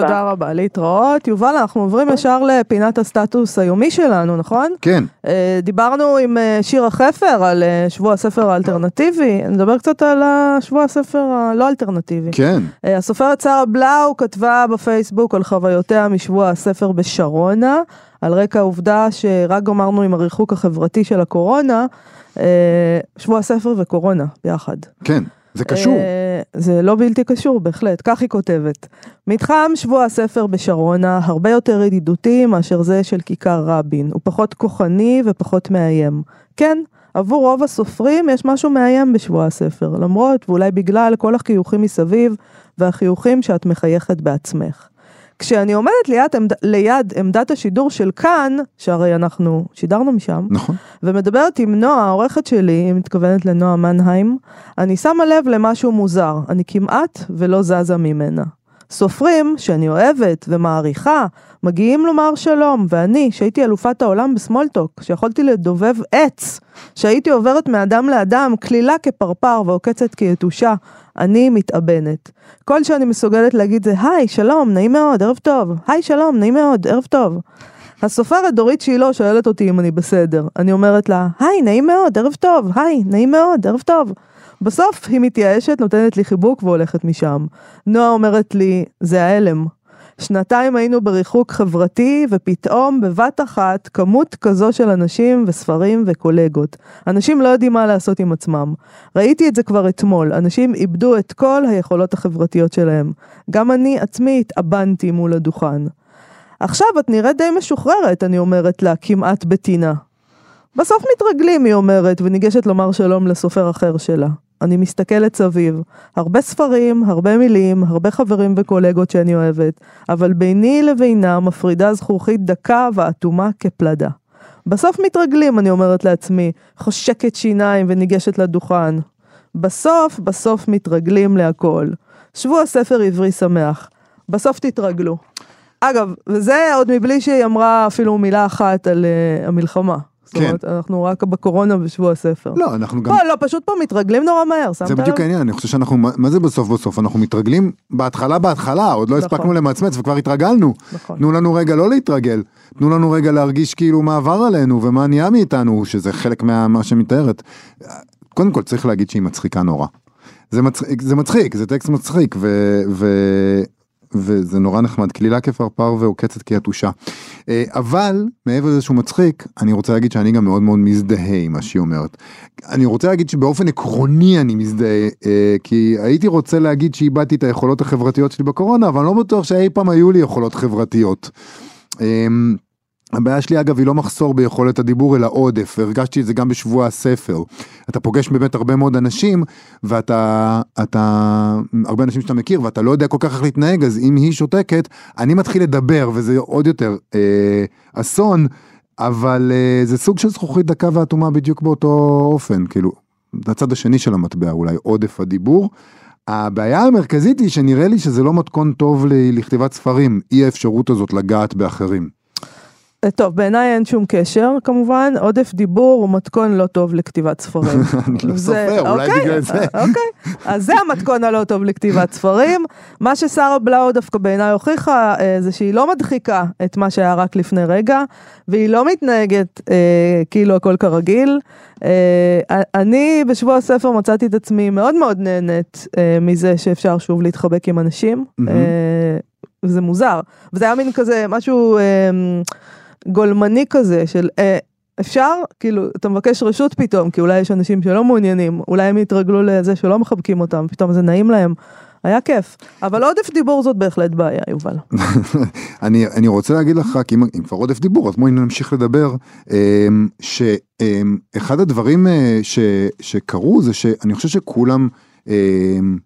תודה רבה, להתראות. יובל, אנחנו עוברים ישר לפינת הסטטוס היומי שלנו, נכון? כן. אה, דיברנו עם אה, שירה חפר על אה, שבוע הספר האלטרנטיבי, נדבר קצת על שבוע הספר הלא אלטרנטיבי. כן. הסופרת שרה בלאו כתבה בפייסבוק על חוויותיה משבוע הספר בשרונה, על רקע העובדה שרק גמרנו עם הריחוק החברתי של הקורונה, שבוע הספר וקורונה ביחד. כן. זה קשור. זה לא בלתי קשור, בהחלט. כך היא כותבת. מתחם שבוע הספר בשרונה הרבה יותר ידידותי מאשר זה של כיכר רבין. הוא פחות כוחני ופחות מאיים. כן, עבור רוב הסופרים יש משהו מאיים בשבוע הספר, למרות ואולי בגלל כל החיוכים מסביב והחיוכים שאת מחייכת בעצמך. כשאני עומדת ליד, עמד, ליד עמדת השידור של כאן, שהרי אנחנו שידרנו משם, נכון. ומדברת עם נועה, העורכת שלי, היא מתכוונת לנועה מנהיים, אני שמה לב למשהו מוזר, אני כמעט ולא זזה ממנה. סופרים שאני אוהבת ומעריכה, מגיעים לומר שלום, ואני, שהייתי אלופת העולם בסמולטוק, שיכולתי לדובב עץ, שהייתי עוברת מאדם לאדם, כלילה כפרפר ועוקצת כיתושה, אני מתאבנת. כל שאני מסוגלת להגיד זה, היי, שלום, נעים מאוד, ערב טוב. היי, שלום, נעים מאוד, ערב טוב. הסופרת דורית שילה שואלת אותי אם אני בסדר. אני אומרת לה, היי, נעים מאוד, ערב טוב, היי, נעים מאוד, ערב טוב. בסוף היא מתייאשת, נותנת לי חיבוק והולכת משם. נועה אומרת לי, זה ההלם. שנתיים היינו בריחוק חברתי, ופתאום בבת אחת כמות כזו של אנשים וספרים וקולגות. אנשים לא יודעים מה לעשות עם עצמם. ראיתי את זה כבר אתמול, אנשים איבדו את כל היכולות החברתיות שלהם. גם אני עצמי התאבנתי מול הדוכן. עכשיו את נראית די משוחררת, אני אומרת לה, כמעט בטינה. בסוף מתרגלים, היא אומרת, וניגשת לומר שלום לסופר אחר שלה. אני מסתכלת סביב. הרבה ספרים, הרבה מילים, הרבה חברים וקולגות שאני אוהבת, אבל ביני לבינה מפרידה זכוכית דקה ואטומה כפלדה. בסוף מתרגלים, אני אומרת לעצמי, חושקת שיניים וניגשת לדוכן. בסוף, בסוף מתרגלים להכל. שבוע ספר עברי שמח. בסוף תתרגלו. אגב, וזה עוד מבלי שהיא אמרה אפילו מילה אחת על uh, המלחמה. זאת אומרת, אנחנו רק בקורונה בשבוע הספר. לא, אנחנו גם... פה, לא, פשוט פה מתרגלים נורא מהר, שמת זה לב? בדיוק העניין, אני חושב שאנחנו, מה זה בסוף בסוף? אנחנו מתרגלים בהתחלה בהתחלה, עוד לא נכון. הספקנו למצמץ וכבר התרגלנו. נכון. תנו לנו רגע לא להתרגל, תנו לנו רגע להרגיש כאילו מה עבר עלינו ומה נהיה מאיתנו, שזה חלק מה שמתארת. קודם כל צריך להגיד שהיא מצחיקה נורא. זה מצחיק, זה מצחיק, זה טקסט מצחיק, ו, ו, וזה נורא נחמד, כלילה כפרפר ועוקצת כיתושה. אה, אבל מעבר לזה שהוא מצחיק, אני רוצה להגיד שאני גם מאוד מאוד מזדהה עם מה שהיא אומרת. אני רוצה להגיד שבאופן עקרוני אני מזדהה, אה, כי הייתי רוצה להגיד שאיבדתי את היכולות החברתיות שלי בקורונה, אבל אני לא בטוח שאי פעם היו לי יכולות חברתיות. הבעיה שלי אגב היא לא מחסור ביכולת הדיבור אלא עודף והרגשתי את זה גם בשבוע הספר. אתה פוגש באמת הרבה מאוד אנשים ואתה אתה הרבה אנשים שאתה מכיר ואתה לא יודע כל כך איך להתנהג אז אם היא שותקת אני מתחיל לדבר וזה עוד יותר אה, אסון אבל אה, זה סוג של זכוכית דקה ואטומה בדיוק באותו אופן כאילו הצד השני של המטבע אולי עודף הדיבור. הבעיה המרכזית היא שנראה לי שזה לא מתכון טוב לכתיבת ספרים אי האפשרות הזאת לגעת באחרים. טוב, בעיניי אין שום קשר, כמובן, עודף דיבור הוא מתכון לא טוב לכתיבת ספרים. לא סופר, אולי אוקיי, בגלל זה. אוקיי, אז זה המתכון הלא טוב לכתיבת ספרים. מה ששרה בלאו דווקא בעיניי הוכיחה, אה, זה שהיא לא מדחיקה את מה שהיה רק לפני רגע, והיא לא מתנהגת אה, כאילו הכל כרגיל. אה, אני בשבוע הספר מצאתי את עצמי מאוד מאוד נהנית מזה שאפשר שוב להתחבק עם אנשים. וזה מוזר. וזה היה מין כזה משהו אה, גולמני כזה של אה, אפשר, כאילו, אתה מבקש רשות פתאום, כי אולי יש אנשים שלא מעוניינים, אולי הם יתרגלו לזה שלא מחבקים אותם, פתאום זה נעים להם. היה כיף. אבל עודף דיבור זאת בהחלט בעיה, יובל. אני, אני רוצה להגיד לך רק, אם, אם כבר עודף דיבור, אז בואי נמשיך לדבר, אמ, שאחד הדברים אה, ש, שקרו זה שאני חושב שכולם, אמ,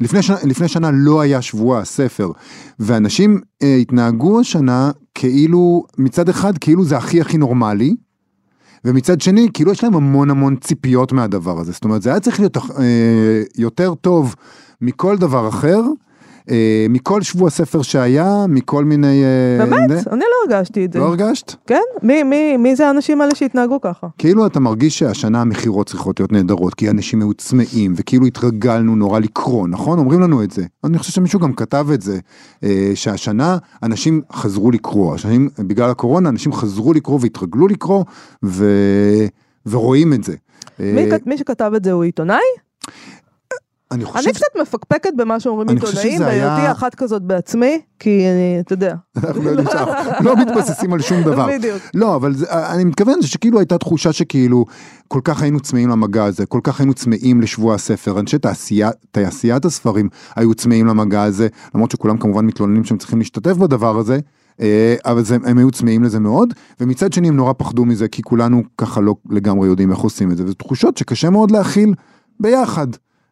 לפני שנה, לפני שנה לא היה שבוע הספר, ואנשים אה, התנהגו השנה כאילו, מצד אחד כאילו זה הכי הכי נורמלי, ומצד שני, כאילו יש להם המון המון ציפיות מהדבר הזה. זאת אומרת, זה היה צריך להיות אה, יותר טוב מכל דבר אחר, מכל שבוע ספר שהיה, מכל מיני... אה, באמת? זה. אני לא הרגשתי את זה. לא הרגשת? כן? מי, מי, מי זה האנשים האלה שהתנהגו ככה? כאילו אתה מרגיש שהשנה המכירות צריכות להיות נהדרות, כי אנשים היו צמאים, וכאילו התרגלנו נורא לקרוא, נכון? אומרים לנו את זה. אני חושב שמישהו גם כתב את זה, אה, שהשנה אנשים חזרו לקרוא, השנים, בגלל הקורונה אנשים חזרו לקרוא והתרגלו לקרוא, ו... ורואים את זה. מי, אה, מי שכתב את זה הוא עיתונאי? אני חושב... אני קצת מפקפקת במה שאומרים עיתונאים, בהיותי אחת כזאת בעצמי, כי אני, אתה יודע. אנחנו לא יודעים שאנחנו לא מתבססים על שום דבר. בדיוק. לא, אבל אני מתכוון שכאילו הייתה תחושה שכאילו כל כך היינו צמאים למגע הזה, כל כך היינו צמאים לשבוע הספר, אנשי תעשיית הספרים היו צמאים למגע הזה, למרות שכולם כמובן מתלוננים שהם צריכים להשתתף בדבר הזה. אה, אבל זה, הם היו צמאים לזה מאוד, ומצד שני הם נורא פחדו מזה, כי כולנו ככה לא לגמרי יודעים איך עושים את זה, וזה תחושות שקשה מאוד להכיל ביחד.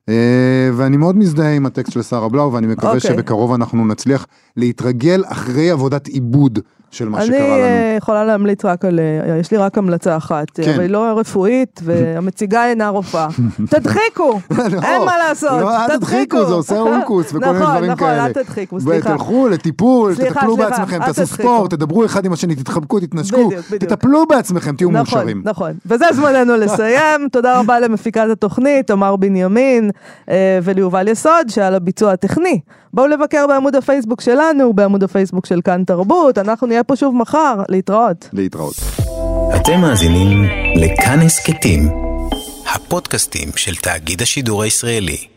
אה, ואני מאוד מזדהה עם הטקסט של שרה בלאו, ואני מקווה אוקיי. שבקרוב אנחנו נצליח להתרגל אחרי עבודת עיבוד של מה אני שקרה לנו. אה, יכולה להמליץ רק על, אה, יש לי רק המלצה אחת, כן. אבל היא לא רפואית, והמציגה אינה רופאה. תדחיקו, אין מה לעשות, לא, אל תדחיקו, זה עושה אונקוס וכל מיני נכון, דברים נכון, כאלה. אל תדחיקו, סליחה. תלכו לטיפול, תטפלו בעצמכם, תעשו. ספורט, תדברו אחד עם השני, תתחבקו, תתנשקו. תטפלו בעצמכם, תהיו נכון, מאושרים. נכון. וזה זמננו לסיים. תודה רבה למפיקת התוכנית, תמר בנימין, אה, וליובל יסוד, שעל הביצוע הטכני. בואו לבקר בעמוד הפייסבוק שלנו, בעמוד הפייסבוק של כאן תרבות. אנחנו נהיה פה שוב מחר. להתראות. להתראות. אתם מאזינים לכאן הסכתים, הפודקאסטים של תאגיד השידור הישראלי.